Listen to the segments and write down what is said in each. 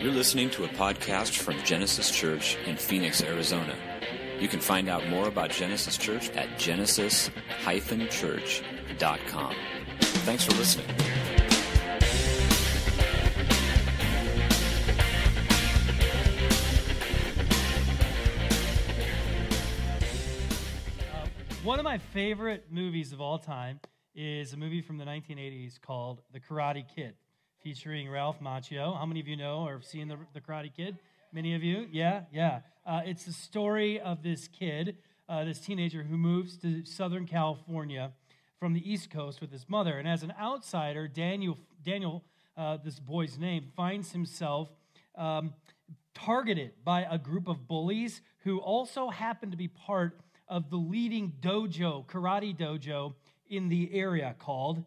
You're listening to a podcast from Genesis Church in Phoenix, Arizona. You can find out more about Genesis Church at genesis-church.com. Thanks for listening. Uh, one of my favorite movies of all time is a movie from the 1980s called The Karate Kid, featuring Ralph Macchio. How many of you know or have seen The, the Karate Kid? Many of you? Yeah, yeah. Uh, it's the story of this kid, uh, this teenager who moves to Southern California from the East Coast with his mother. And as an outsider, Daniel, Daniel uh, this boy's name, finds himself um, targeted by a group of bullies who also happen to be part of the leading dojo, karate dojo in the area called.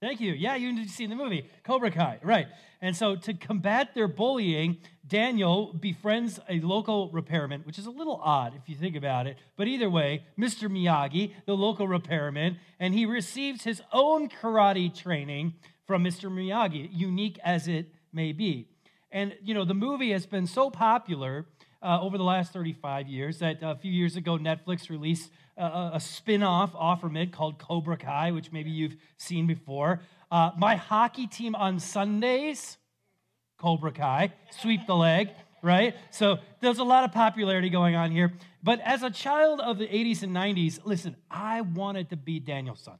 Thank you. Yeah, you see the movie Cobra Kai, right? And so, to combat their bullying, Daniel befriends a local repairman, which is a little odd if you think about it. But either way, Mr. Miyagi, the local repairman, and he receives his own karate training from Mr. Miyagi, unique as it may be. And, you know, the movie has been so popular uh, over the last 35 years that a few years ago Netflix released a, a spin off off from it called Cobra Kai, which maybe you've seen before. Uh, my hockey team on Sundays, Cobra Kai, sweep the leg, right? So there's a lot of popularity going on here. But as a child of the 80s and 90s, listen, I wanted to be Daniel-san.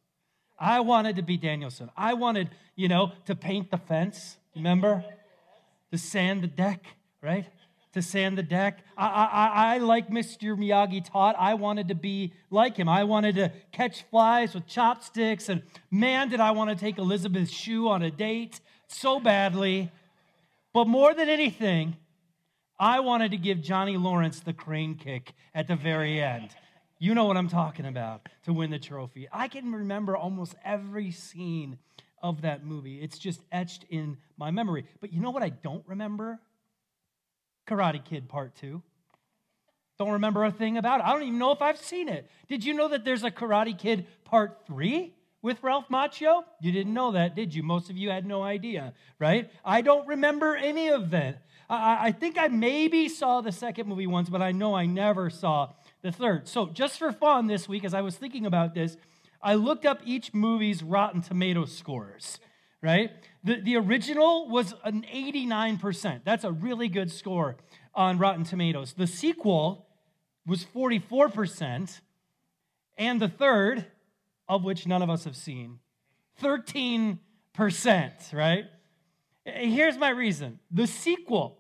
I wanted to be Daniel-san. I wanted, you know, to paint the fence, remember? To sand the deck, right? To sand the deck. I, I, I, like Mr. Miyagi taught, I wanted to be like him. I wanted to catch flies with chopsticks. And man, did I want to take Elizabeth Shue on a date so badly. But more than anything, I wanted to give Johnny Lawrence the crane kick at the very end. You know what I'm talking about to win the trophy. I can remember almost every scene of that movie. It's just etched in my memory. But you know what I don't remember? Karate Kid Part 2. Don't remember a thing about it. I don't even know if I've seen it. Did you know that there's a Karate Kid Part 3 with Ralph Macchio? You didn't know that, did you? Most of you had no idea, right? I don't remember any of that. I, I think I maybe saw the second movie once, but I know I never saw the third. So, just for fun this week, as I was thinking about this, I looked up each movie's Rotten Tomato scores right? The, the original was an 89%. That's a really good score on Rotten Tomatoes. The sequel was 44%, and the third, of which none of us have seen, 13%, right? Eh, here's my reason. The sequel,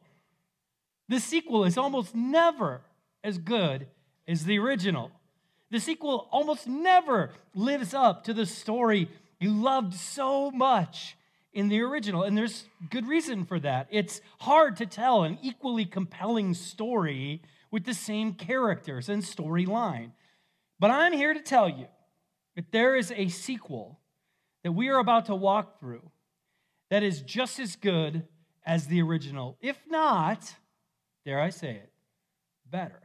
the sequel is almost never as good as the original. The sequel almost never lives up to the story you loved so much in the original. And there's good reason for that. It's hard to tell an equally compelling story with the same characters and storyline. But I'm here to tell you that there is a sequel that we are about to walk through that is just as good as the original, if not, dare I say it, better.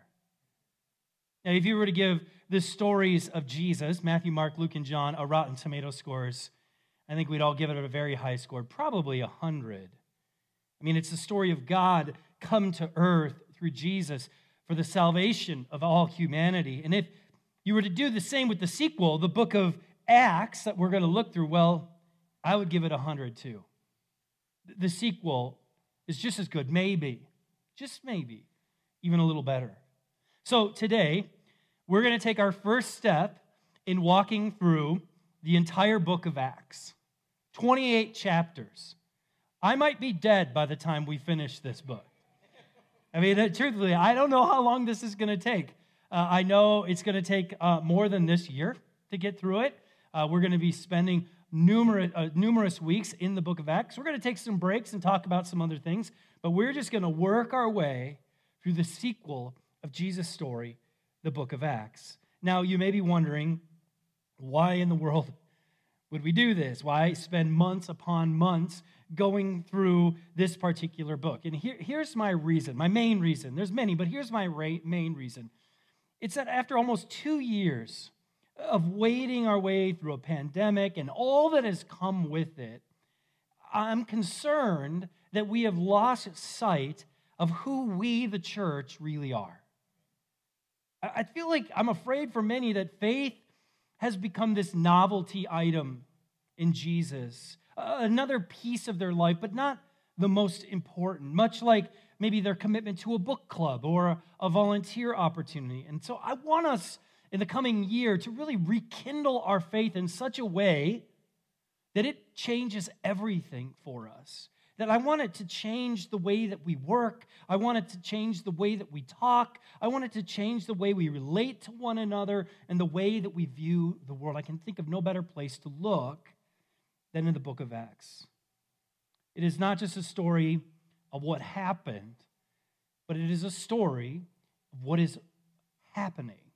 Now, if you were to give the stories of Jesus, Matthew, Mark, Luke, and John, a Rotten Tomato scores, I think we'd all give it a very high score, probably 100. I mean, it's the story of God come to earth through Jesus for the salvation of all humanity. And if you were to do the same with the sequel, the book of Acts that we're going to look through, well, I would give it 100 too. The sequel is just as good, maybe, just maybe, even a little better. So today, we're going to take our first step in walking through the entire book of Acts 28 chapters. I might be dead by the time we finish this book. I mean, uh, truthfully, I don't know how long this is going to take. Uh, I know it's going to take uh, more than this year to get through it. Uh, we're going to be spending numerous, uh, numerous weeks in the book of Acts. We're going to take some breaks and talk about some other things, but we're just going to work our way through the sequel of Jesus' story, the book of Acts. Now, you may be wondering, why in the world would we do this? Why spend months upon months going through this particular book? And here, here's my reason, my main reason. There's many, but here's my main reason. It's that after almost two years of wading our way through a pandemic and all that has come with it, I'm concerned that we have lost sight of who we, the church, really are. I feel like I'm afraid for many that faith has become this novelty item in Jesus, another piece of their life, but not the most important, much like maybe their commitment to a book club or a volunteer opportunity. And so I want us in the coming year to really rekindle our faith in such a way that it changes everything for us. That I wanted to change the way that we work. I wanted to change the way that we talk. I wanted to change the way we relate to one another and the way that we view the world. I can think of no better place to look than in the book of Acts. It is not just a story of what happened, but it is a story of what is happening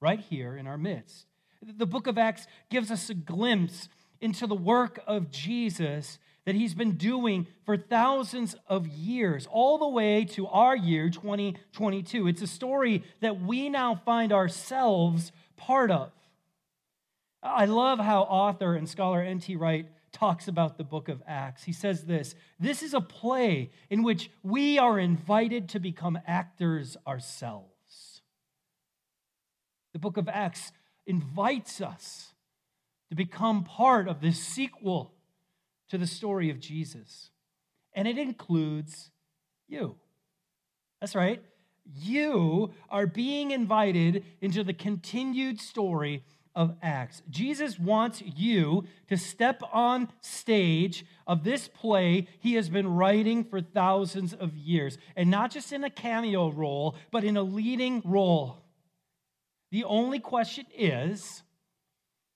right here in our midst. The book of Acts gives us a glimpse into the work of Jesus that he's been doing for thousands of years, all the way to our year 2022. It's a story that we now find ourselves part of. I love how author and scholar N.T. Wright talks about the book of Acts. He says this This is a play in which we are invited to become actors ourselves. The book of Acts invites us to become part of this sequel to the story of Jesus. And it includes you. That's right. You are being invited into the continued story of Acts. Jesus wants you to step on stage of this play he has been writing for thousands of years, and not just in a cameo role, but in a leading role. The only question is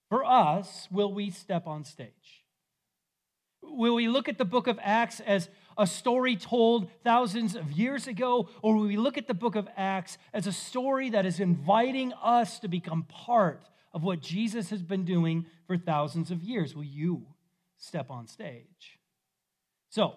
for us, will we step on stage? Will we look at the book of Acts as a story told thousands of years ago, or will we look at the book of Acts as a story that is inviting us to become part of what Jesus has been doing for thousands of years? Will you step on stage? So,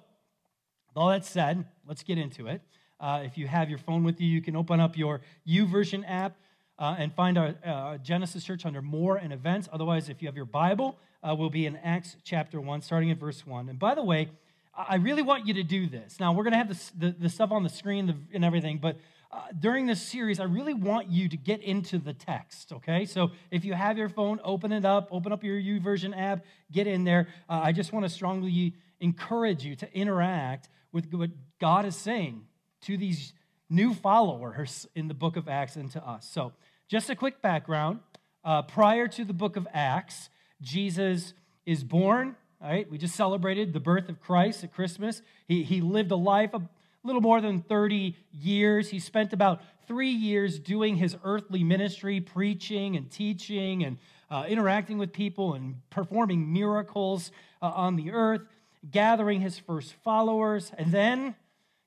with all that said, let's get into it. Uh, if you have your phone with you, you can open up your YouVersion app uh, and find our uh, Genesis Church under More and Events. Otherwise, if you have your Bible, uh, we'll be in Acts chapter 1, starting at verse 1. And by the way, I really want you to do this. Now, we're going to have the, the stuff on the screen and everything, but uh, during this series, I really want you to get into the text, okay? So if you have your phone, open it up, open up your YouVersion app, get in there. Uh, I just want to strongly encourage you to interact with what God is saying to these new followers in the book of Acts and to us. So just a quick background. Uh, prior to the book of Acts, Jesus is born. Right, we just celebrated the birth of Christ at Christmas. He, he lived a life a little more than 30 years. He spent about three years doing his earthly ministry, preaching and teaching and uh, interacting with people and performing miracles uh, on the earth, gathering his first followers. And then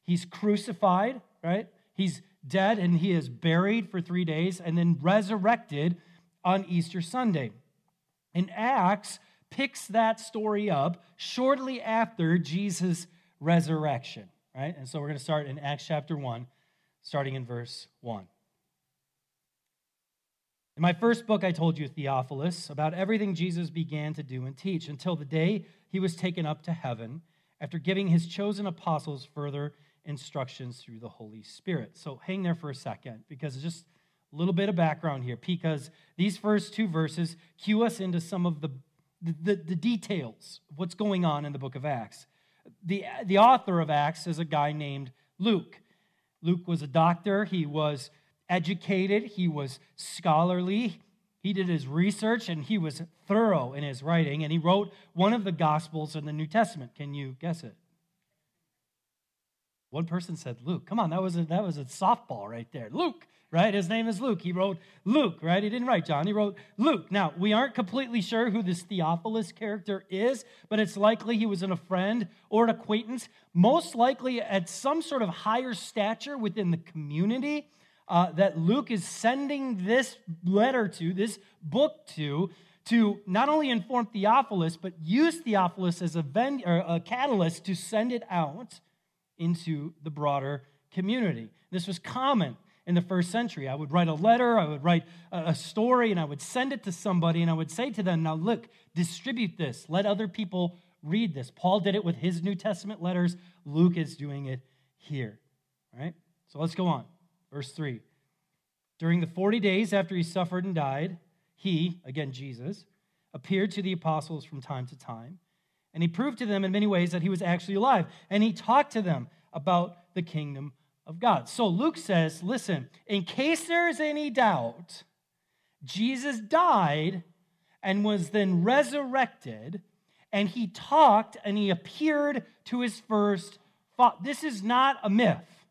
he's crucified, right? He's dead and he is buried for three days and then resurrected on Easter Sunday. And Acts picks that story up shortly after Jesus' resurrection, right? And so we're going to start in Acts chapter 1, starting in verse 1. In my first book, I told you, Theophilus, about everything Jesus began to do and teach until the day he was taken up to heaven after giving his chosen apostles further instructions through the Holy Spirit. So hang there for a second because just a little bit of background here because these first two verses cue us into some of the, the, the details of what's going on in the book of Acts. The, the author of Acts is a guy named Luke. Luke was a doctor, he was educated, he was scholarly, he did his research, and he was thorough in his writing, and he wrote one of the Gospels in the New Testament. Can you guess it? One person said Luke. Come on, that was a, that was a softball right there. Luke, right? His name is Luke. He wrote Luke, right? He didn't write John. He wrote Luke. Now, we aren't completely sure who this Theophilus character is, but it's likely he was in a friend or an acquaintance, most likely at some sort of higher stature within the community uh, that Luke is sending this letter to, this book to, to not only inform Theophilus, but use Theophilus as a, ven- a catalyst to send it out into the broader community. This was common in the first century. I would write a letter, I would write a story, and I would send it to somebody, and I would say to them, Now, look, distribute this, let other people read this. Paul did it with his New Testament letters. Luke is doing it here. All right? So let's go on. Verse 3. During the 40 days after he suffered and died, he, again Jesus, appeared to the apostles from time to time, and he proved to them in many ways that he was actually alive, and he talked to them about the kingdom of God. So Luke says, listen, in case there's any doubt, Jesus died and was then resurrected, and he talked and he appeared to his first. This is not a myth.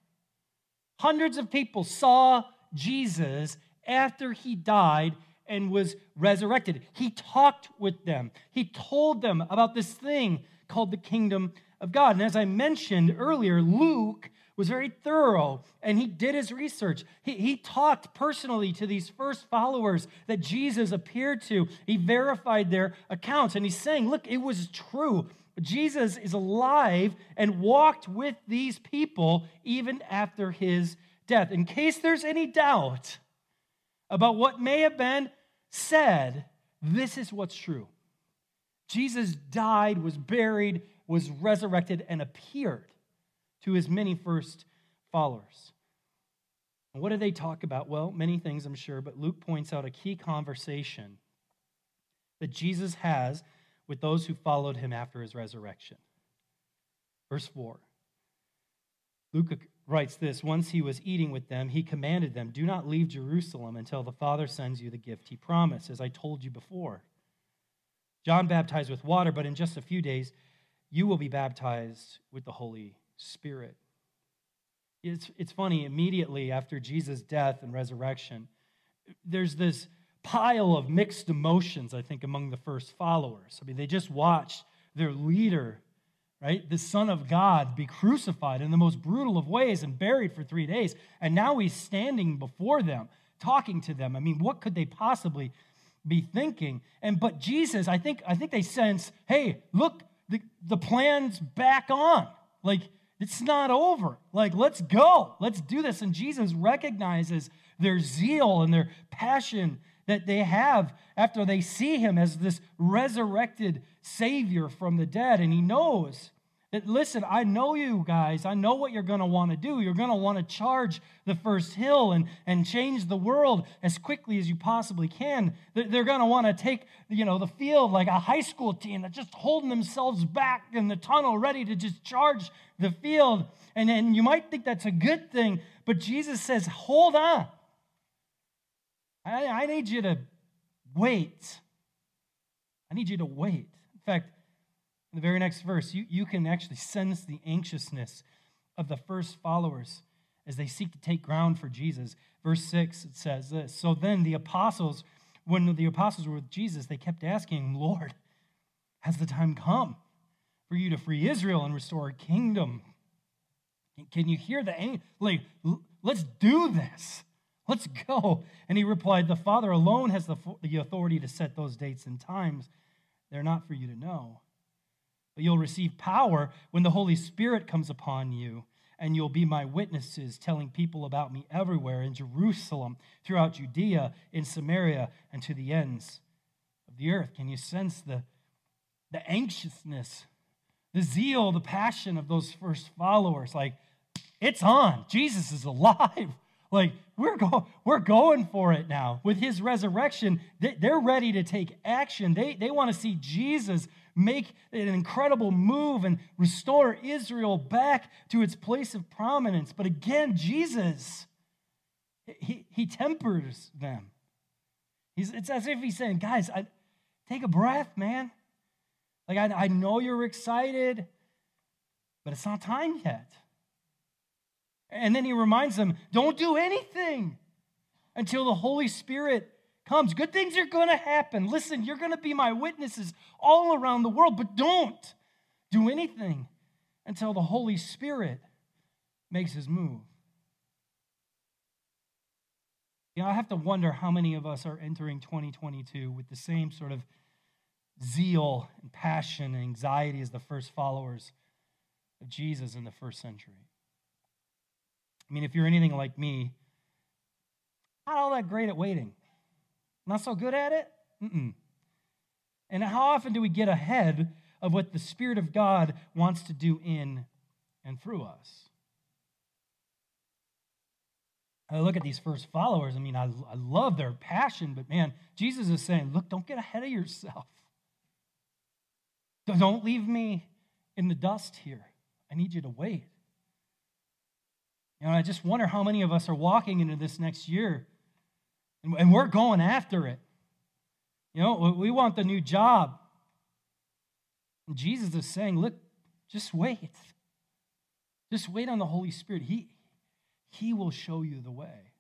Hundreds of people saw Jesus after he died and was resurrected. He talked with them, he told them about this thing called the kingdom of God. And as I mentioned earlier, Luke was very thorough and he did his research. He, he talked personally to these first followers that Jesus appeared to. He verified their accounts and he's saying, look, it was true. Jesus is alive and walked with these people even after his death. In case there's any doubt about what may have been said, this is what's true. Jesus died, was buried, was resurrected, and appeared to his many first followers. And what do they talk about? Well, many things, I'm sure, but Luke points out a key conversation that Jesus has with those who followed him after his resurrection. Verse 4. Luke writes this Once he was eating with them, he commanded them, Do not leave Jerusalem until the Father sends you the gift he promised, as I told you before. John baptized with water, but in just a few days, you will be baptized with the Holy Spirit. It's, it's funny, immediately after Jesus' death and resurrection, there's this pile of mixed emotions, I think, among the first followers. I mean, they just watched their leader, right, the Son of God, be crucified in the most brutal of ways and buried for three days. And now he's standing before them, talking to them. I mean, what could they possibly be thinking? And but Jesus, I think, I think they sense, hey, look, the, the plan's back on. Like, it's not over. Like, let's go. Let's do this. And Jesus recognizes their zeal and their passion that they have after they see him as this resurrected Savior from the dead. And he knows that, listen, I know you guys. I know what you're going to want to do. You're going to want to charge the first hill and, and change the world as quickly as you possibly can. They're going to want to take, you know, the field like a high school team that's just holding themselves back in the tunnel, ready to just charge the field. And, and you might think that's a good thing, but Jesus says, hold on. I, I need you to wait. I need you to wait. In fact, in the very next verse, you, you can actually sense the anxiousness of the first followers as they seek to take ground for Jesus. Verse 6, it says this So then the apostles, when the apostles were with Jesus, they kept asking, Lord, has the time come for you to free Israel and restore a kingdom? Can you hear the like? Let's do this. Let's go. And he replied, The Father alone has the, the authority to set those dates and times. They're not for you to know. But you'll receive power when the Holy Spirit comes upon you, and you'll be my witnesses, telling people about me everywhere in Jerusalem, throughout Judea, in Samaria, and to the ends of the earth. Can you sense the, the anxiousness, the zeal, the passion of those first followers? Like, it's on. Jesus is alive. Like, we're, go- we're going for it now. With his resurrection, they're ready to take action. They, they want to see Jesus make an incredible move and restore Israel back to its place of prominence. But again, Jesus, he, he tempers them. He's, it's as if he's saying, guys, I, take a breath, man. Like, I, I know you're excited, but it's not time yet. And then he reminds them don't do anything until the Holy Spirit comes. Good things are going to happen. Listen, you're going to be my witnesses all around the world, but don't do anything until the Holy Spirit makes his move. You know, I have to wonder how many of us are entering 2022 with the same sort of zeal and passion and anxiety as the first followers of Jesus in the first century. I mean, if you're anything like me, not all that great at waiting. Not so good at it? Mm-mm. And how often do we get ahead of what the Spirit of God wants to do in and through us. I look at these first followers. I mean, I, I love their passion, but man, Jesus is saying, look, don't get ahead of yourself. Don't leave me in the dust here. I need you to wait. You know, I just wonder how many of us are walking into this next year and, and we're going after it. You know, we want the new job. And Jesus is saying, look, just wait. Just wait on the Holy Spirit. He, he will show you the way.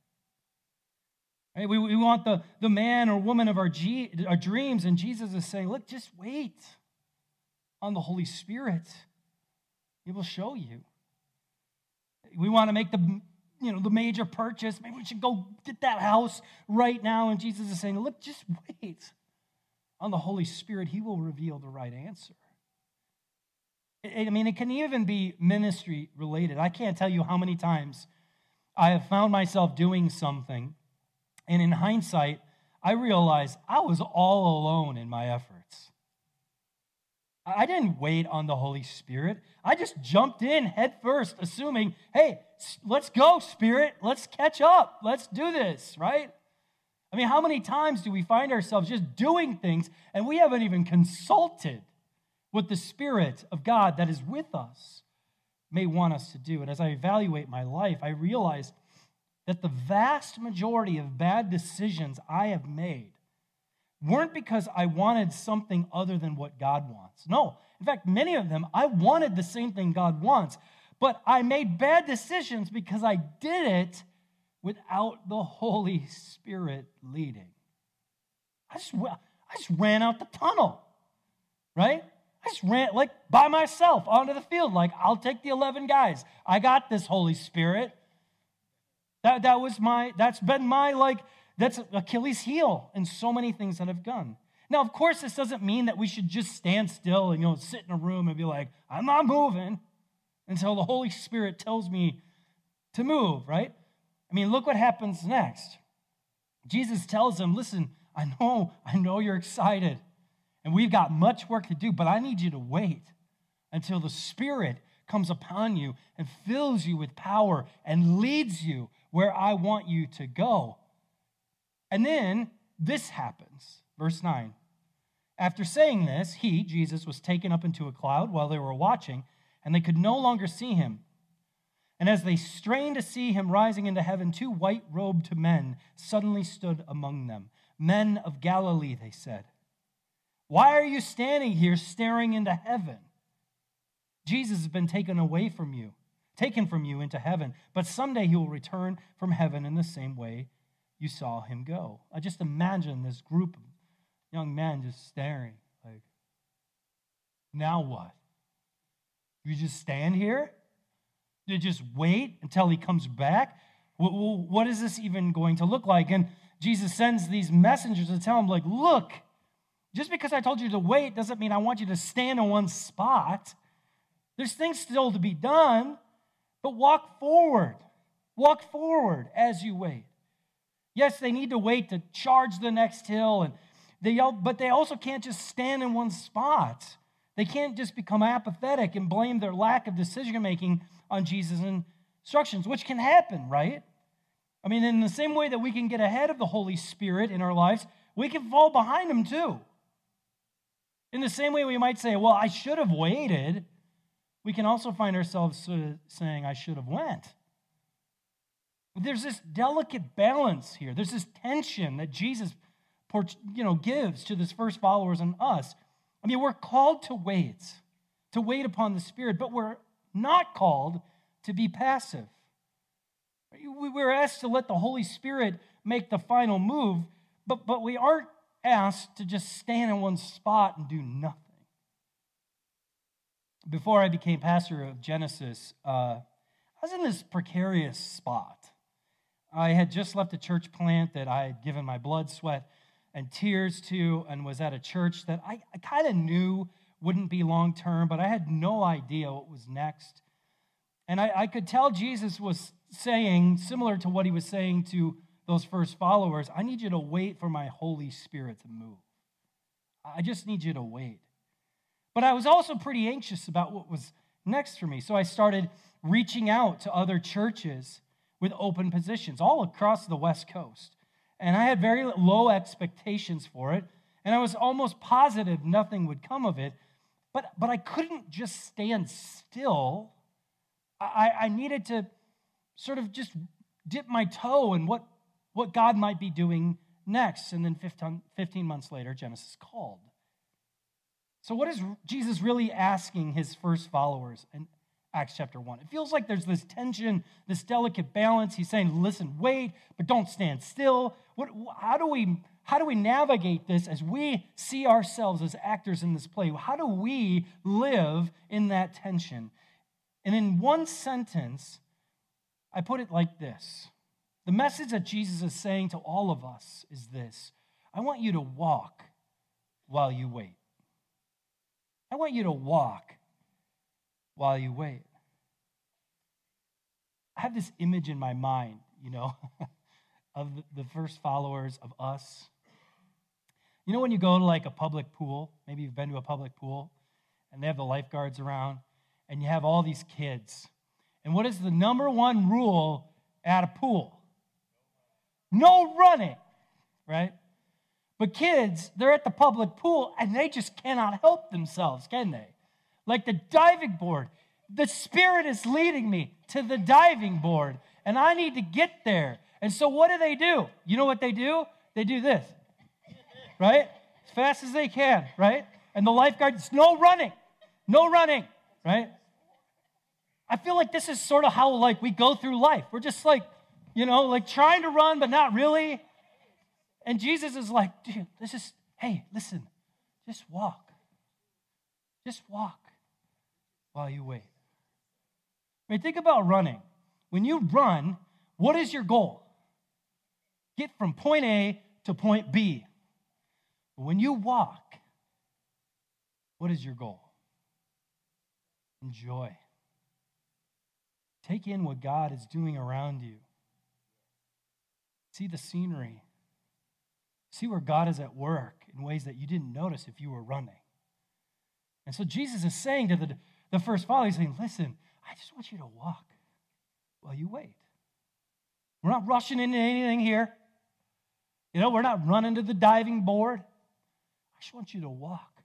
Right? We, we want the, the man or woman of our, G, our dreams, and Jesus is saying, look, just wait on the Holy Spirit. He will show you we want to make the you know the major purchase. Maybe we should go get that house right now. And Jesus is saying, look, just wait on the Holy Spirit. He will reveal the right answer. I mean, it can even be ministry related. I can't tell you how many times I have found myself doing something, and in hindsight, I realized I was all alone in my efforts. I didn't wait on the Holy Spirit. I just jumped in head first, assuming, hey, let's go, Spirit. Let's catch up. Let's do this, right? I mean, how many times do we find ourselves just doing things and we haven't even consulted what the Spirit of God that is with us may want us to do? And as I evaluate my life, I realize that the vast majority of bad decisions I have made weren't because I wanted something other than what God wants. No. In fact, many of them, I wanted the same thing God wants, but I made bad decisions because I did it without the Holy Spirit leading. I just, I just ran out the tunnel, right? I just ran like by myself onto the field, like, I'll take the 11 guys. I got this, Holy Spirit. That, that was my, that's been my like that's Achilles' heel in so many things that I've done. Now, of course, this doesn't mean that we should just stand still and you know sit in a room and be like, I'm not moving until the Holy Spirit tells me to move, right? I mean, look what happens next. Jesus tells them, listen, I know, I know you're excited, and we've got much work to do, but I need you to wait until the Spirit comes upon you and fills you with power and leads you where I want you to go. And then this happens. Verse 9. After saying this, he, Jesus, was taken up into a cloud while they were watching, and they could no longer see him. And as they strained to see him rising into heaven, two white robed men suddenly stood among them. Men of Galilee, they said. Why are you standing here staring into heaven? Jesus has been taken away from you, taken from you into heaven, but someday he will return from heaven in the same way you saw him go. I just imagine this group of young men just staring, like, now what? You just stand here? You just wait until he comes back? What is this even going to look like? And Jesus sends these messengers to tell him, like, look, just because I told you to wait doesn't mean I want you to stand in one spot. There's things still to be done, but walk forward. Walk forward as you wait. Yes, they need to wait to charge the next hill, and they, but they also can't just stand in one spot. They can't just become apathetic and blame their lack of decision making on Jesus' instructions, which can happen, right? I mean, in the same way that we can get ahead of the Holy Spirit in our lives, we can fall behind Him too. In the same way we might say, well, I should have waited, we can also find ourselves saying, I should have went. There's this delicate balance here. There's this tension that Jesus you know, gives to his first followers and us. I mean, we're called to wait, to wait upon the Spirit, but we're not called to be passive. We're asked to let the Holy Spirit make the final move, but, but we aren't asked to just stand in one spot and do nothing. Before I became pastor of Genesis, uh, I was in this precarious spot. I had just left a church plant that I had given my blood, sweat, and tears to, and was at a church that I, I kind of knew wouldn't be long term, but I had no idea what was next. And I, I could tell Jesus was saying, similar to what he was saying to those first followers, I need you to wait for my Holy Spirit to move. I just need you to wait. But I was also pretty anxious about what was next for me. So I started reaching out to other churches with open positions all across the West Coast. And I had very low expectations for it. And I was almost positive nothing would come of it. But, but I couldn't just stand still. I, I needed to sort of just dip my toe in what, what God might be doing next. And then 15, 15 months later, Genesis called. So, what is Jesus really asking his first followers in Acts chapter 1? It feels like there's this tension, this delicate balance. He's saying, listen, wait, but don't stand still. What, how, do we, how do we navigate this as we see ourselves as actors in this play? How do we live in that tension? And in one sentence, I put it like this The message that Jesus is saying to all of us is this I want you to walk while you wait. I want you to walk while you wait. I have this image in my mind, you know, of the first followers of us. You know, when you go to like a public pool, maybe you've been to a public pool, and they have the lifeguards around, and you have all these kids. And what is the number one rule at a pool? No running, right? But kids, they're at the public pool and they just cannot help themselves, can they? Like the diving board. The Spirit is leading me to the diving board and I need to get there. And so what do they do? You know what they do? They do this, right? As fast as they can, right? And the lifeguards, no running, no running, right? I feel like this is sort of how like we go through life. We're just like, you know, like trying to run, but not really. And Jesus is like, dude, this is, hey, listen, just walk. Just walk while you wait. I mean, think about running. When you run, what is your goal? Get from point A to point B. When you walk, what is your goal? Enjoy. Take in what God is doing around you. See the scenery. See where God is at work in ways that you didn't notice if you were running. And so Jesus is saying to the, the first father, he's saying, listen, I just want you to walk while you wait. We're not rushing into anything here. You know, we're not running to the diving board. I just want you to walk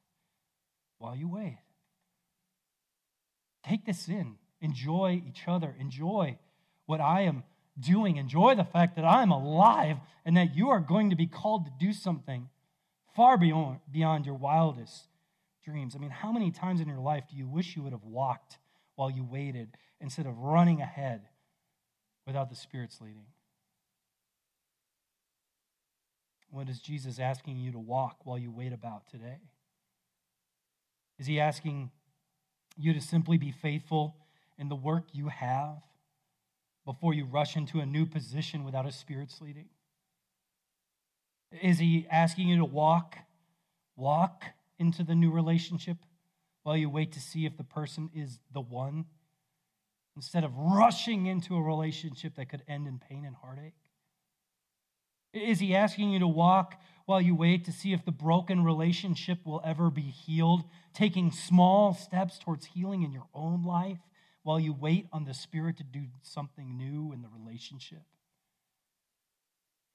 while you wait. Take this in. Enjoy each other. Enjoy what I am doing. Enjoy the fact that I'm alive and that you are going to be called to do something far beyond, beyond your wildest I mean, how many times in your life do you wish you would have walked while you waited instead of running ahead without the Spirit's leading? What is Jesus asking you to walk while you wait about today? Is he asking you to simply be faithful in the work you have? before you rush into a new position without a Spirit's leading? Is he asking you to walk, walk into the new relationship while you wait to see if the person is the one? Instead of rushing into a relationship that could end in pain and heartache? Is he asking you to walk while you wait to see if the broken relationship will ever be healed, taking small steps towards healing in your own life while you wait on the Spirit to do something new in the relationship.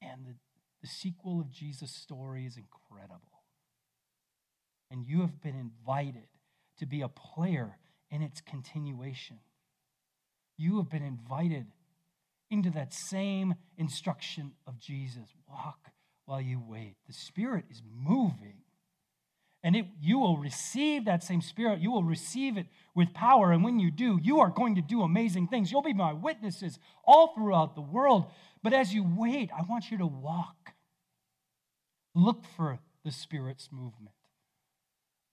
And the, the sequel of Jesus' story is incredible. And you have been invited to be a player in its continuation. You have been invited into that same instruction of Jesus walk while you wait. The Spirit is moving and it, you will receive that same spirit. You will receive it with power. And when you do, you are going to do amazing things. You'll be my witnesses all throughout the world. But as you wait, I want you to walk. Look for the Spirit's movement.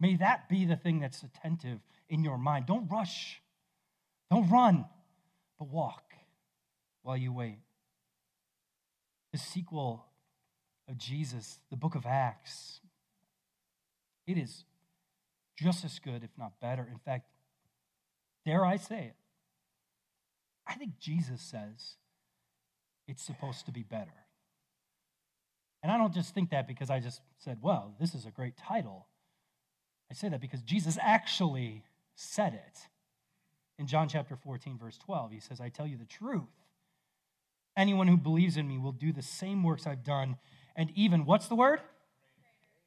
May that be the thing that's attentive in your mind. Don't rush, don't run, but walk while you wait. The sequel of Jesus, the book of Acts, it is just as good, if not better. In fact, dare I say it? I think Jesus says it's supposed to be better. And I don't just think that because I just said, well, this is a great title. I say that because Jesus actually said it. In John chapter 14, verse 12, he says, I tell you the truth. Anyone who believes in me will do the same works I've done, and even, what's the word?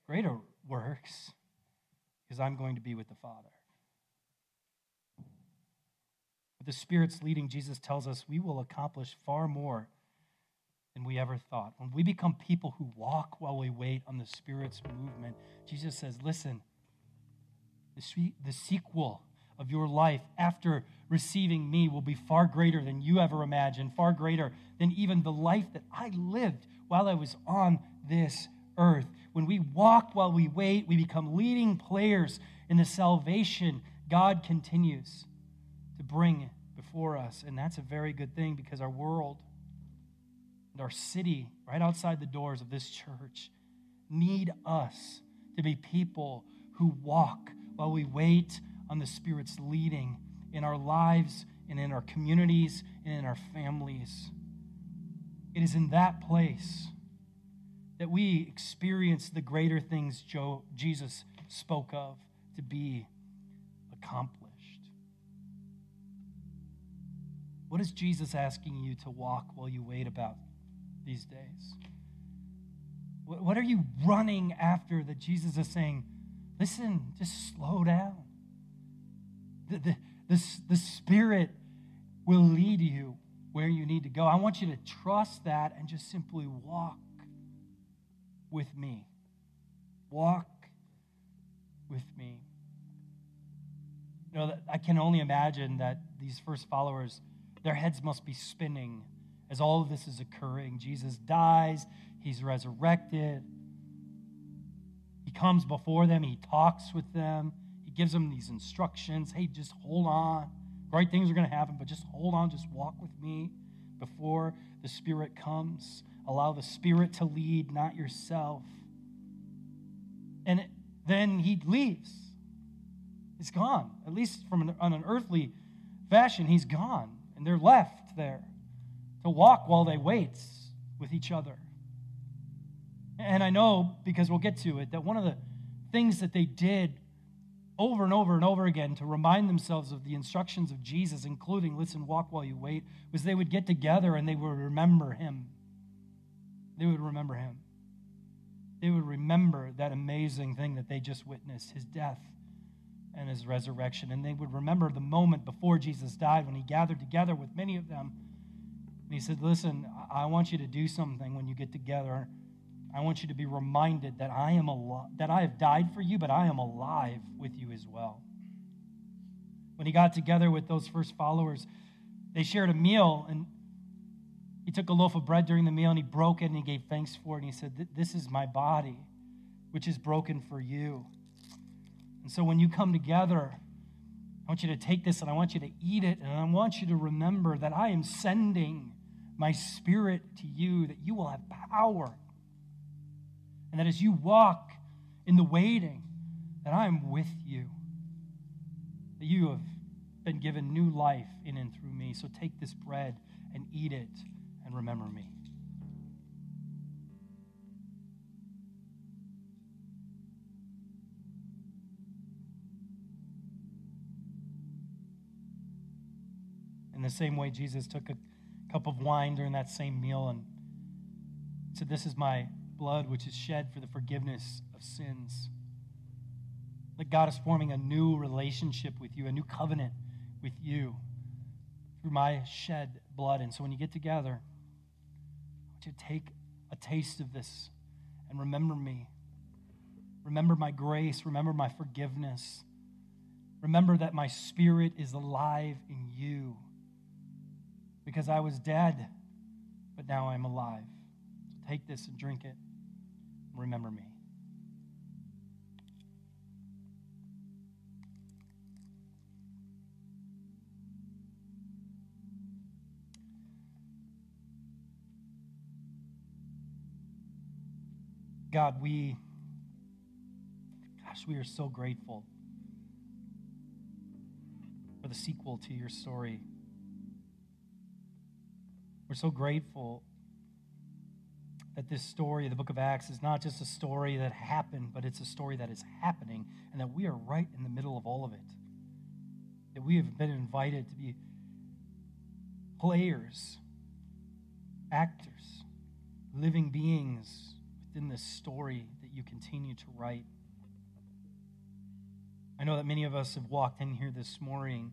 Greater works, because I'm going to be with the Father. With the Spirit's leading, Jesus tells us we will accomplish far more than we ever thought. When we become people who walk while we wait on the Spirit's movement, Jesus says, listen, the, sequel of your life after receiving me will be far greater than you ever imagined, far greater than even the life that I lived while I was on this earth. When we walk while we wait, we become leading players in the salvation God continues to bring before us. And that's a very good thing because our world and our city, right outside the doors of this church, need us to be people who walk while we wait on the Spirit's leading in our lives and in our communities and in our families. It is in that place that we experience the greater things Joe, Jesus spoke of to be accomplished. What is Jesus asking you to walk while you wait about these days? What are you running after that Jesus is saying, listen, just slow down? The, the, the, the Spirit will lead you where you need to go. I want you to trust that and just simply walk with me. Walk with me. You know, I can only imagine that these first followers, their heads must be spinning as all of this is occurring. Jesus dies, he's resurrected. Comes before them, he talks with them, he gives them these instructions. Hey, just hold on. Great things are going to happen, but just hold on, just walk with me before the Spirit comes. Allow the Spirit to lead, not yourself. And then he leaves. He's gone. At least from an, on an earthly fashion, he's gone. And they're left there to walk while they wait with each other. And I know, because we'll get to it, that one of the things that they did over and over and over again to remind themselves of the instructions of Jesus, including listen, walk while you wait, was they would get together and they would remember him. They would remember him. They would remember that amazing thing that they just witnessed his death and his resurrection. And they would remember the moment before Jesus died when he gathered together with many of them. And he said, Listen, I want you to do something when you get together. I want you to be reminded that I am alive, that I have died for you, but I am alive with you as well. When he got together with those first followers, they shared a meal, and he took a loaf of bread during the meal and he broke it and he gave thanks for it. And he said, This is my body, which is broken for you. And so when you come together, I want you to take this and I want you to eat it. And I want you to remember that I am sending my spirit to you, that you will have power. And that as you walk in the waiting, that I am with you. That you have been given new life in and through me. So take this bread and eat it and remember me. In the same way, Jesus took a cup of wine during that same meal and said, This is my blood, which is shed for the forgiveness of sins. That God is forming a new relationship with you, a new covenant with you through my shed blood. And so when you get together, to take a taste of this and remember me. Remember my grace. Remember my forgiveness. Remember that my spirit is alive in you because I was dead, but now I'm alive. So take this and drink it. Remember me. God, we, gosh, we are so grateful for the sequel to your story. We're so grateful that this story, the book of Acts, is not just a story that happened, but it's a story that is happening happening and that we are right in the middle of all of it. That we have been invited to be players, actors, living beings within this story that you continue to write. I know that many of us have walked in here this morning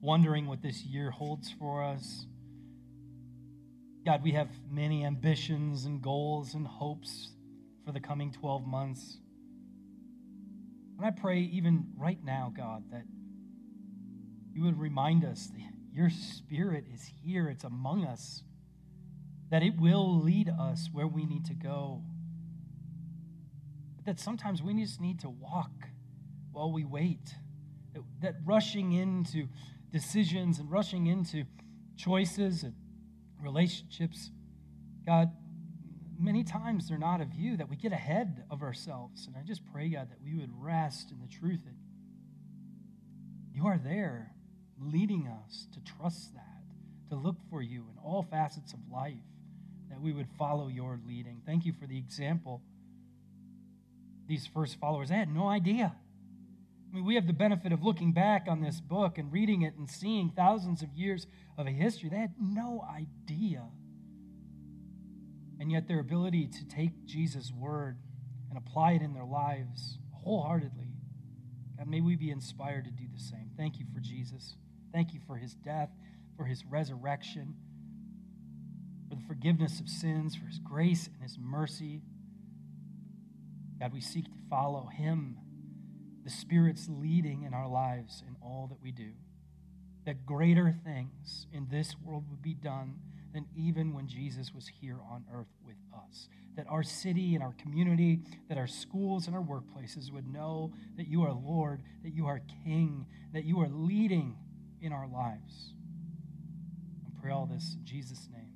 wondering what this year holds for us. God, we have many ambitions and goals and hopes for the coming 12 months. And I pray, even right now, God, that you would remind us that your spirit is here, it's among us, that it will lead us where we need to go. But that sometimes we just need to walk while we wait. That, that rushing into decisions and rushing into choices and relationships, God, many times they're not of you, that we get ahead of ourselves. And I just pray, God, that we would rest in the truth that you are there leading us to trust that, to look for you in all facets of life, that we would follow your leading. Thank you for the example. These first followers, they had no idea. I mean, we have the benefit of looking back on this book and reading it and seeing thousands of years of a history. They had no idea and yet their ability to take Jesus' word and apply it in their lives wholeheartedly. God, may we be inspired to do the same. Thank you for Jesus. Thank you for his death, for his resurrection, for the forgiveness of sins, for his grace and his mercy. God, we seek to follow him, the Spirit's leading in our lives in all that we do. That greater things in this world would be done than even when Jesus was here on earth with us. That our city and our community, that our schools and our workplaces would know that you are Lord, that you are King, that you are leading in our lives. I pray all this in Jesus' name.